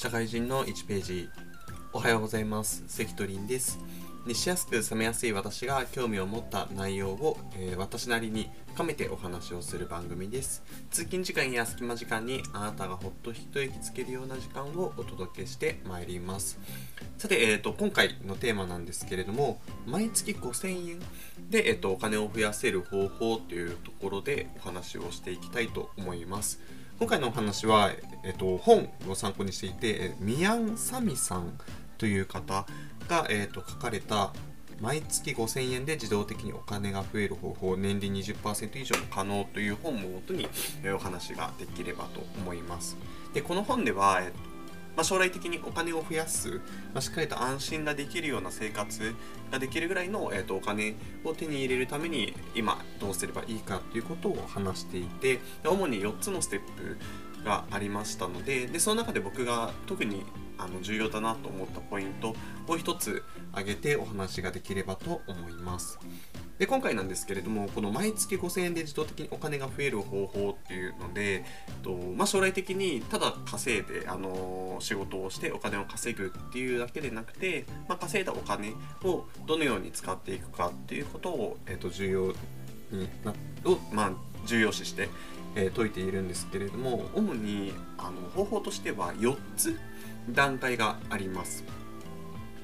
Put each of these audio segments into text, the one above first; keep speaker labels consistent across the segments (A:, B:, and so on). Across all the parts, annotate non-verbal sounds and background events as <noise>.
A: 社会人の1ページ。おはようございます。関取です。熱しやすく冷めやすい私が興味を持った内容を、えー、私なりに深めてお話をする番組です。通勤時間や隙間時間にあなたがほっと一息つけるような時間をお届けしてまいります。さて、えーと、今回のテーマなんですけれども毎月5000円で、えーと、お金を増やせる方法というところでお話をしていきたいと思います。今回のお話は、えっと、本を参考にしていてミアン・サミさんという方が、えっと、書かれた毎月5000円で自動的にお金が増える方法年利20%以上可能という本をもとにお話ができればと思います。でこの本では、えっとまあ、将来的にお金を増やす、まあ、しっかりと安心ができるような生活ができるぐらいの、えーと、お金を手に入れるために今どうすればいいかということを話していて主に4つのステップがありましたのででその中で僕が特にあの重要だなと思ったポイントを一つ挙げてお話ができればと思います。で今回なんですけれどもこの毎月5000円で自動的にお金が増える方法っていうので、とまあ、将来的にただ稼いで、あの仕事をしてお金を稼ぐっていうだけでなくて、まあ、稼いだお金をどのように使っていくかっていうことを、えー、と重要になを、まあ、重要視して、えー、説いているんですけれども主にあの方法としては4つ段階があります。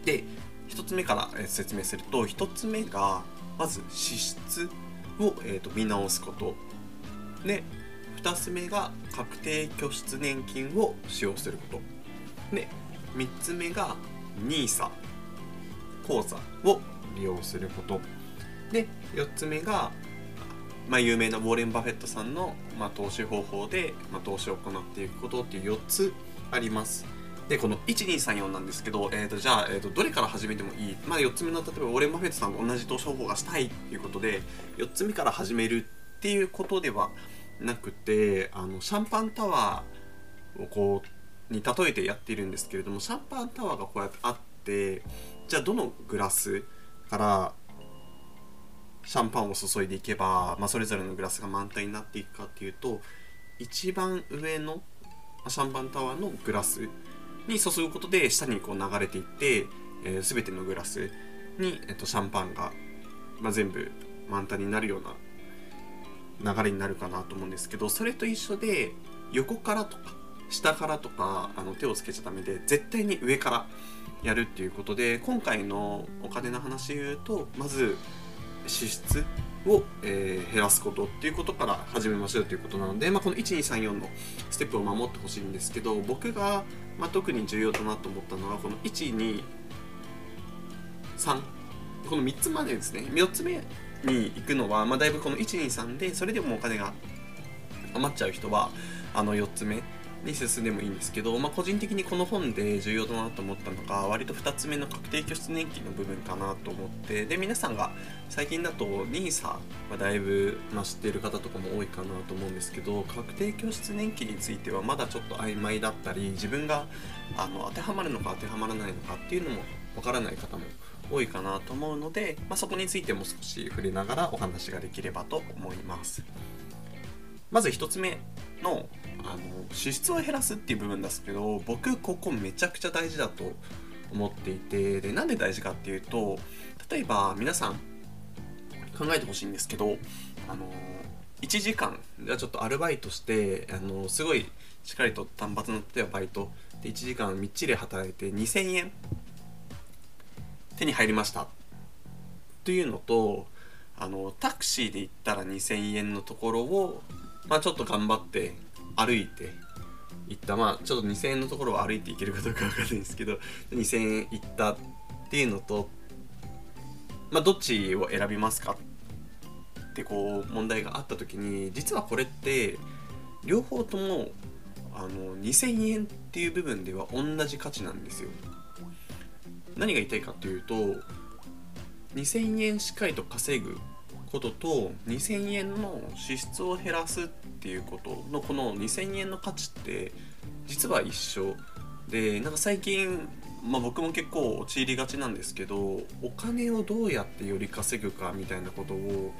A: で1つ目から説明すると1つ目がまず支出を、えーと、見直すこと。で2つ目が確定拠出年金を使用すること。で3つ目が NISA 口座を利用すること。で4つ目が、まあ、有名なウォーレン・バフェットさんの、まあ、投資方法で、まあ、投資を行っていくことっていう4つあります。でこの1234なんですけど、えーと、じゃあ、えーと、どれから始めてもいい、まあ、4つ目の例えばウォレン・バフェットさんと同じ投資方法がしたいっていうことで4つ目から始めるっていうことではなくてあのシャンパンタワーをこうに例えてやっているんですけれどもシャンパンタワーがこうやってあってじゃあどのグラスからシャンパンを注いでいけば、まあ、それぞれのグラスが満タンになっていくかっていうと一番上のシャンパンタワーのグラスに注ぐことで下にこう流れていって、えー、全てのグラスに、えっと、シャンパンが、まあ、全部満タンになるような流れになるかなと思うんですけどそれと一緒で横からとか下からとかあの手をつけちゃダメで絶対に上からやるっていうことで今回のお金の話で言うとまず支出を、えー、減らすことっていうことから始めましょうということなので、まあ、この1234のステップを守ってほしいんですけど僕が、まあ、特に重要だなと思ったのはこの123この3つまでですね。4つ目に行くのは、まあ、だいぶこの123でそれでもお金が余っちゃう人はあの4つ目に進んでもいいんですけど、まあ、個人的にこの本で重要だなと思ったのが割と2つ目の確定拠出年金の部分かなと思ってで皆さんが最近だと NISA はだいぶ、まあ、知っている方とかも多いかなと思うんですけど確定拠出年金についてはまだちょっと曖昧だったり自分があの当てはまるのか当てはまらないのかっていうのもわからない方も多いかなと思うので、まあ、そこについても少し触れながらお話ができればと思います。まず1つ目のあの支出を減らすっていう部分ですけど僕ここめちゃくちゃ大事だと思っていてでなんで大事かっていうと例えば皆さん考えてほしいんですけどあの1時間じゃちょっとアルバイトしてあのすごいしっかりと単発の例えばバイトで1時間みっちり働いて2000円手に入りました。というのとあのタクシーで行ったら2000円のところを、まあ、ちょっと頑張って歩いて行ったまあちょっと2000円のところを歩いて行けるかどうか分かんないんですけど2000円行ったっていうのとまあどっちを選びますか？ってこう問題があった時に実はこれって両方ともあの2000円っていう部分では同じ価値なんですよ。何が言いたいかというと2000円しっかりと稼ぐことと2000円の支出を減らすっていうことのこの2000円の価値って実は一緒でなんか最近、まあ、僕も結構陥りがちなんですけどお金をどうやってより稼ぐかみたいなことを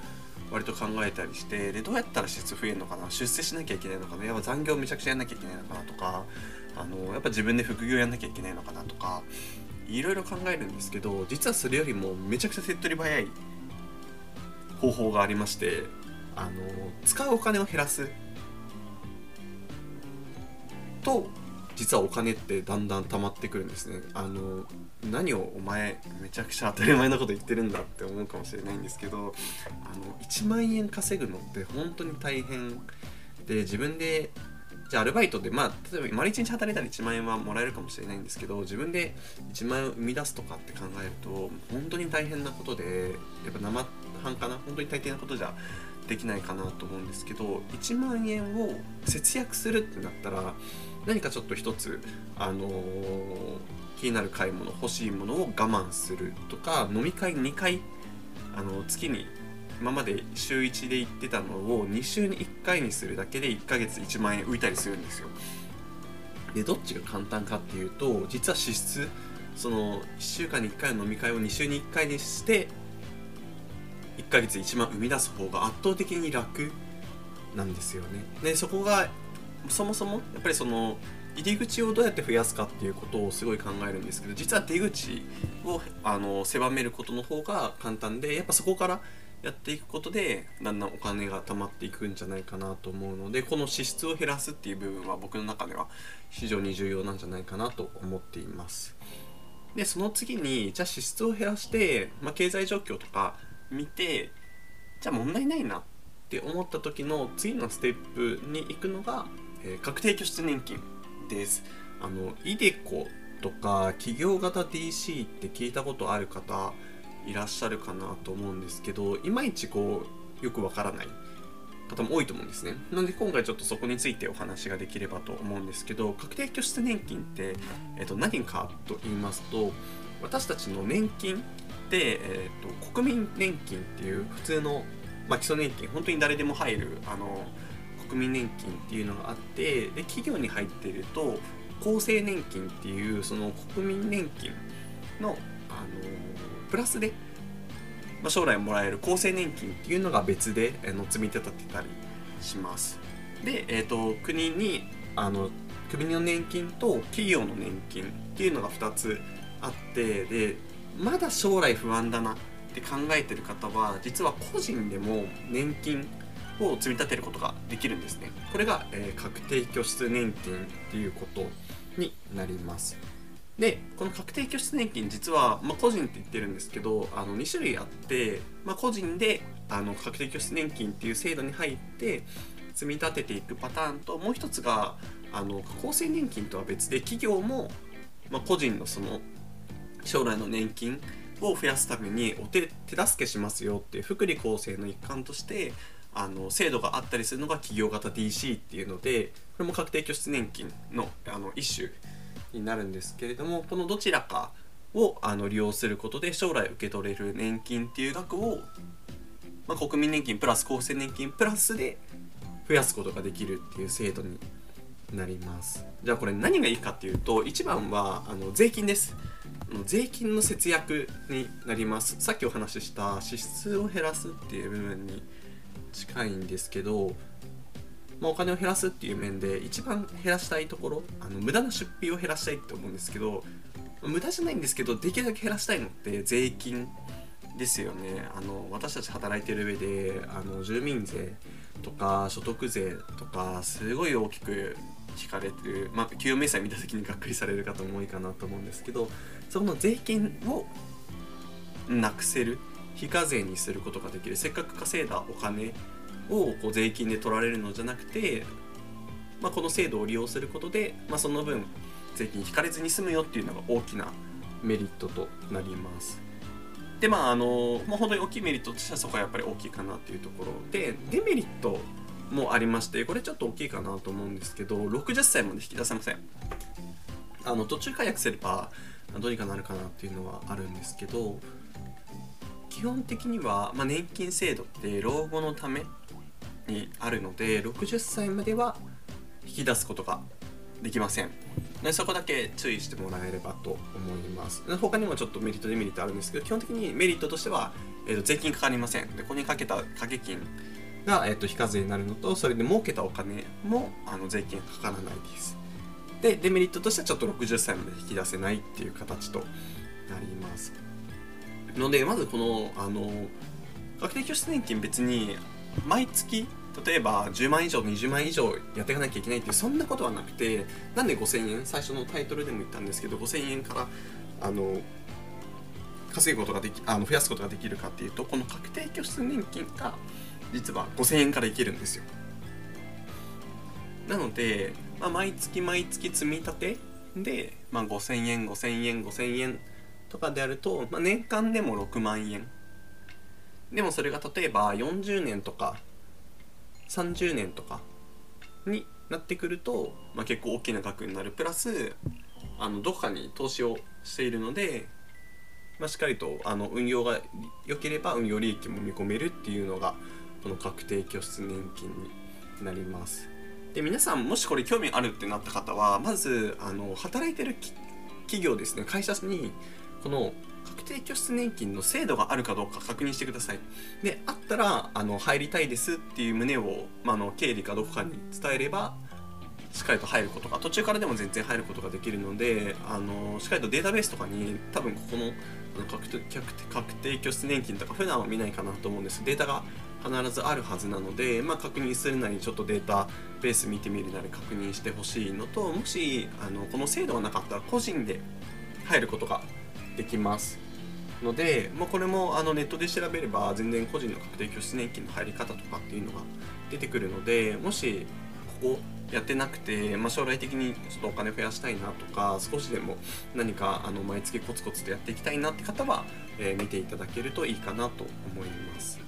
A: 割と考えたりしてでどうやったら質増えるのかな出世しなきゃいけないのかなやっぱ残業めちゃくちゃやんなきゃいけないのかなとかあのやっぱ自分で副業やんなきゃいけないのかなとかいろいろ考えるんですけど実はそれよりもめちゃくちゃ手っ取り早い方法がありましてあの使うお金を減らすと実はお金ってだんだん溜まってくるんですね。あの何をお前めちゃくちゃ当たり前なこと言ってるんだって思うかもしれないんですけどあの1万円稼ぐのって本当に大変で自分でじゃあアルバイトでまあ例えば丸1日働いたら1万円はもらえるかもしれないんですけど自分で1万円を生み出すとかって考えると本当に大変なことでやっぱ生半可な本当に大抵なことじゃできないかなと思うんですけど1万円を節約するってなったら何かちょっと一つあのー、気になる買い物欲しいものを我慢するとか飲み会2回あの月に今まで週1で行ってたのを2週に1回にするだけで1ヶ月1万円浮いたりするんですよ。でどっちが簡単かっていうと実は支出その1週間に1回の飲み会を2週に1回にして1ヶ月1万生み出す方が圧倒的に楽なんですよね。でそこがそもそもやっぱりその入り口をどうやって増やすかっていうことをすごい考えるんですけど実は出口をあの狭めることの方が簡単でやっぱそこからやっていくことでだんだんお金が貯まっていくんじゃないかなと思うのでこの支出を減らすっていう部分は僕の中では非常に重要なんじゃないかなと思っています。でその次にじゃあ支出を減らして、まあ、経済状況とか見てじゃあ問題ないなって思った時の次のステップに行くのがえー、確定拠出年金です。あの、イデコとか企業型 DC って聞いたことある方いらっしゃるかなと思うんですけど、いまいちこう、よくわからない方も多いと思うんですね。なので今回ちょっとそこについてお話ができればと思うんですけど、確定拠出年金って、えー、と何かと言いますと、私たちの年金、えーと、国民年金っていう普通の、まあ、基礎年金本当に誰でも入るあの国民年金っていうのがあってで企業に入っていると厚生年金っていうその国民年金の、あのプラスで、まあ、将来もらえる厚生年金っていうのが別で、の積み立てたりします。で、えーと、国にあの国の年金と企業の年金っていうのが2つあってでまだ将来不安だなって考えてる方は実は個人でも年金を積み立てることができるんですね。これが、えー、確定拠出年金っていうことになります。でこの確定拠出年金実は、まあ、個人って言ってるんですけどあの2種類あって、まあ、個人であの確定拠出年金っていう制度に入って積み立てていくパターンともう一つがあの厚生年金とは別で企業も、まあ、個人のその将来の年金を増やすためにお手手助けしますよっていう福利厚生の一環としてあの制度があったりするのが企業型 DC っていうのでこれも確定拠出年金のあの一種になるんですけれどもこのどちらかをあの利用することで将来受け取れる年金っていう額を、まあ、国民年金プラス厚生年金プラスで増やすことができるっていう制度になります。じゃあこれ何がいいかっていうと一番はあの税金です。税金の節約になります。さっきお話しした支出を減らすっていう部分に近いんですけど、まあ、お金を減らすっていう面で一番減らしたいところあの無駄な出費を減らしたいって思うんですけど無駄じゃないんですけどできるだけ減らしたいのって税金ですよね。あの私たち働いてる上であの住民税とか所得税とかすごい大きく引かれてる、まあ、給与明細見た時にがっくりされる方も多いかなと思うんですけどその税金をなくせる非課税にすることができるせっかく稼いだお金をこう税金で取られるのじゃなくて、まあ、この制度を利用することで、まあ、その分税金引かれずに済むよっていうのが大きなメリットとなります。でまああの、まあ、本当に大きいメリットとしてはそこはやっぱり大きいかなっていうところでデメリットもありましてこれちょっと大きいかなと思うんですけど60歳まで引き出せませんあの途中解約すればどうにかなるかなっていうのはあるんですけど基本的には、まあ、年金制度って老後のためにあるので60歳までは引き出すことができません。でそこだけ注意してもらえればと思います。他にもちょっとメリットデメリットあるんですけど基本的にメリットとしては、えー、と税金かかりません。でここにかけた掛け金が、えー、と非課税になるのとそれで儲けたお金もあの税金かからないです。でデメリットとしてはちょっと60歳まで引き出せないっていう形となります。のでまずこのあの確定拠出年金別に毎月例えば10万以上20万以上やっていかなきゃいけないっていうそんなことはなくてなんで5000円最初のタイトルでも言ったんですけど5000円からあの稼ぐことができあの増やすことができるかっていうとこの確定拠出年金が実は5000円からいけるんですよ。なので、まあ、毎月毎月積み立てで、まあ、5000円5000円5000円とかであると、まあ、年間でも6万円でもそれが例えば40年とか30年とかになってくると、まあ、結構大きな額になるプラスあのどこかに投資をしているので、まあ、しっかりとあの運用が良ければ運用利益も見込めるっていうのがこの確定拠出年金になります。で皆さんもしこれ興味あるってなった方はまずあの働いてる企業ですね会社にこの確定拠出年金の制度があるかどうか確認してください。で、あったら、あの、入りたいですっていう旨を、まあ、の、経理かどこかに伝えれば、しっかりと入ることが、途中からでも全然入ることができるので、あの、しっかりとデータベースとかに、多分ここの、確定確定拠出年金とか普段は見ないかなと思うんです。データが必ずあるはずなので、まあ、確認するなりちょっとデータベース見てみるなり確認してほしいのともしあのこの制度がなかったら個人で入ることができますので、まあ、これもあのネットで調べれば全然個人の確定拠出年金の入り方とかっていうのが出てくるのでもしここやってなくて、まあ、将来的にちょっとお金増やしたいなとか少しでも何かあの毎月コツコツとやっていきたいなって方は、えー、見ていただけるといいかなと思います。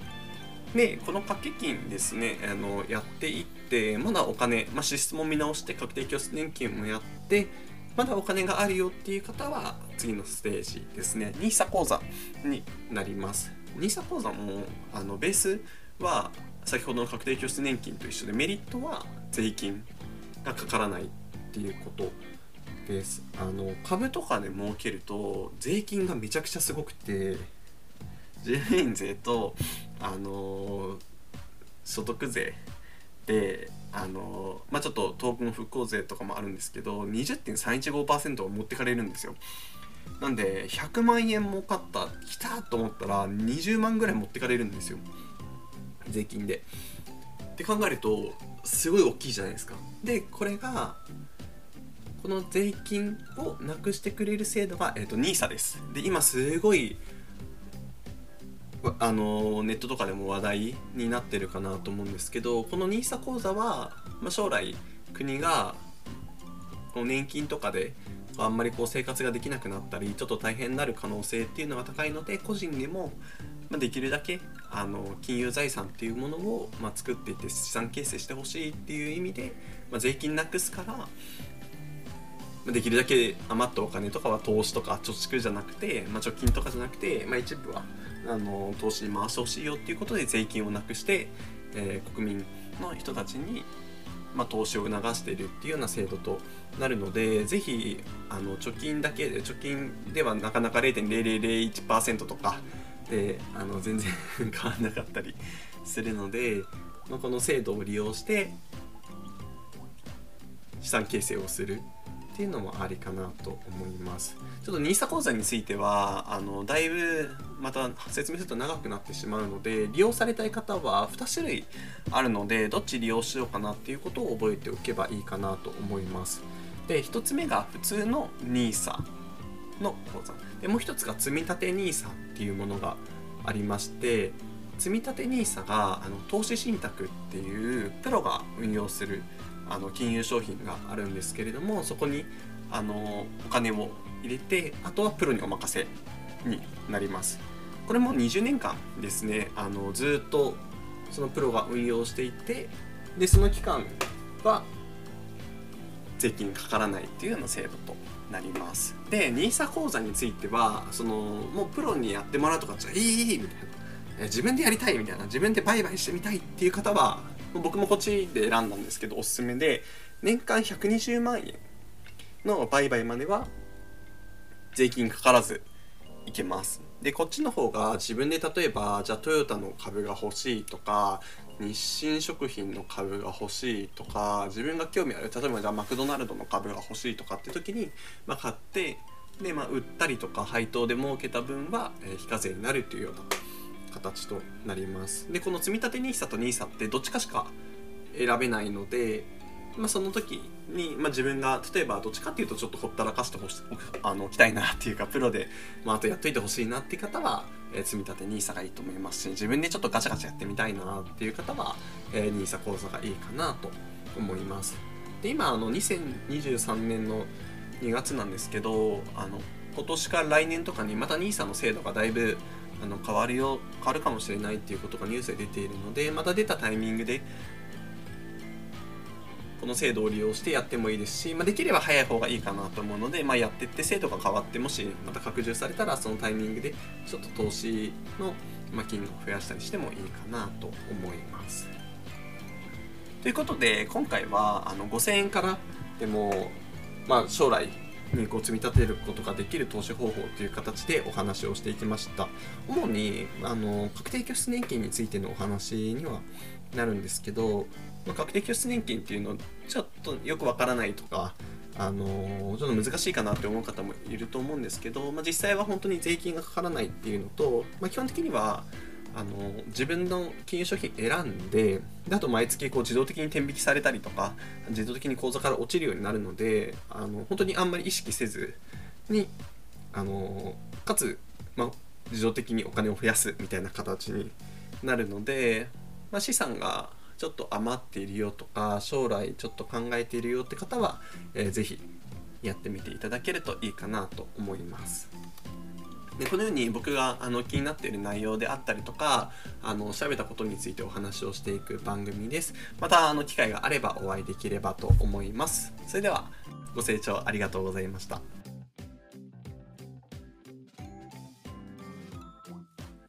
A: でこの掛け金ですねあのやっていってまだお金、まあ、支出も見直して確定拠出年金もやってまだお金があるよっていう方は次のステージですね。NISA 講座になります。NISA 講座もあのベースは先ほどの確定拠出年金と一緒でメリットは税金がかからないっていうことです。あの株とかで儲けると税金がめちゃくちゃすごくて住民税とあの所得税であのまあちょっと東北の復興税とかもあるんですけど20.315%を持ってかれるんですよ。なんで100万円儲かったきたと思ったら20万ぐらい持ってかれるんですよ。税金で。って考えるとすごい大きいじゃないですか。でこれがこの税金をなくしてくれる制度が、えーと、と NISA です。で今すごいあのネットとかでも話題になってるかなと思うんですけどこの NISA 口座は、まあ、将来国が年金とかであんまりこう生活ができなくなったりちょっと大変になる可能性っていうのが高いので個人でも、できるだけあの金融財産っていうものを、ま作っていって資産形成してほしいっていう意味で、ま税金なくすからできるだけ余ったお金とかは投資とか貯蓄じゃなくて、ま、貯金とかじゃなくて、まあ、一部はあの投資に回してほしいよっていうことで税金をなくして、えー、国民の人たちに、まあ、投資を促しているっていうような制度となるのでぜひあの貯金だけで貯金ではなかなか0.0001%とかであの全然 <laughs> 変わらなかったりするので、まあ、この制度を利用して資産形成をするっていうのもありかなと思います。ちょっと NISA 講座についてはあのだいぶまた説明すると長くなってしまうので利用されたい方は2種類あるのでどっち利用しようかなっていうことを覚えておけばいいかなと思います。で1つ目が普通の NISA の講座。でもう1つが積立 NISA っていうものがありまして積立 NISA があの投資信託っていうプロが運用するあの金融商品があるんですけれどもそこにあのお金を入れてあとはプロにお任せになります。これも20年間ですね。あのずっとそのプロが運用していてでその期間は税金かからないっていうような制度となります。で NISA 口座についてはそのもうプロにやってもらうとかじゃいいいいみたいな。自分でやりたいみたいな。自分で売買してみたいっていう方は
B: 僕もこっちで選んだんですけどおすすめで年間120万円の売買までは税金かからずいけます。でこっちの方が自分で例えばじゃあトヨタの株が欲しいとか日清食品の株が欲しいとか自分が興味ある例えばじゃあマクドナルドの株が欲しいとかって時に、まあ、買ってで、まあ、売ったりとか配当で儲けた分は、非課税になるというような形となります。でこの積立 NISA と NISA ってどっちかしか選べないので、まあ、その時に、まあ、自分が例えばどっちかっていうとちょっとほったらかしてほしあのおきたいなっていうかプロで、まあ、あとやっといてほしいなっていう方は、えー積立 NISA がいいと思いますし自分でちょっとガチャガチャやってみたいなっていう方は、えー NISA 講座がいいかなと思います。で今あの2023年の2月なんですけどあの今年から来年とかにまた NISA の制度がだいぶあの変わるよ変わるかもしれないっていうことがニュースで出ているのでまた出たタイミングでこの制度を利用してやってもいいですし、まあ、できれば早い方がいいかなと思うので、まあ、やってって制度が変わってもしまた拡充されたらそのタイミングでちょっと投資の、金額を増やしたりしてもいいかなと思います。ということで今回はあの5000円からでも、まあ、将来にこう積み立てることができる投資方法という形でお話をしていきました。主にあの確定拠出年金についてのお話にはなるんですけど、まあ、確定拠出年金っていうのちょっとよくわからないとかあのちょっと難しいかなって思う方もいると思うんですけど、まあ、実際は本当に税金がかからないっていうのと、まあ、基本的にはあの自分の金融商品選んでであと毎月こう自動的に天引きされたりとか自動的に口座から落ちるようになるのであの本当にあんまり意識せずにあのかつ、まあ、自動的にお金を増やすみたいな形になるので、まあ、資産がちょっと余っているよとか将来ちょっと考えているよって方は、えーぜひやってみていただけるといいかなと思います。でこのように僕があの気になっている内容であったりとかあの調べたことについてお話をしていく番組です。またあの機会があればお会いできればと思います。それではご清聴ありがとうございました。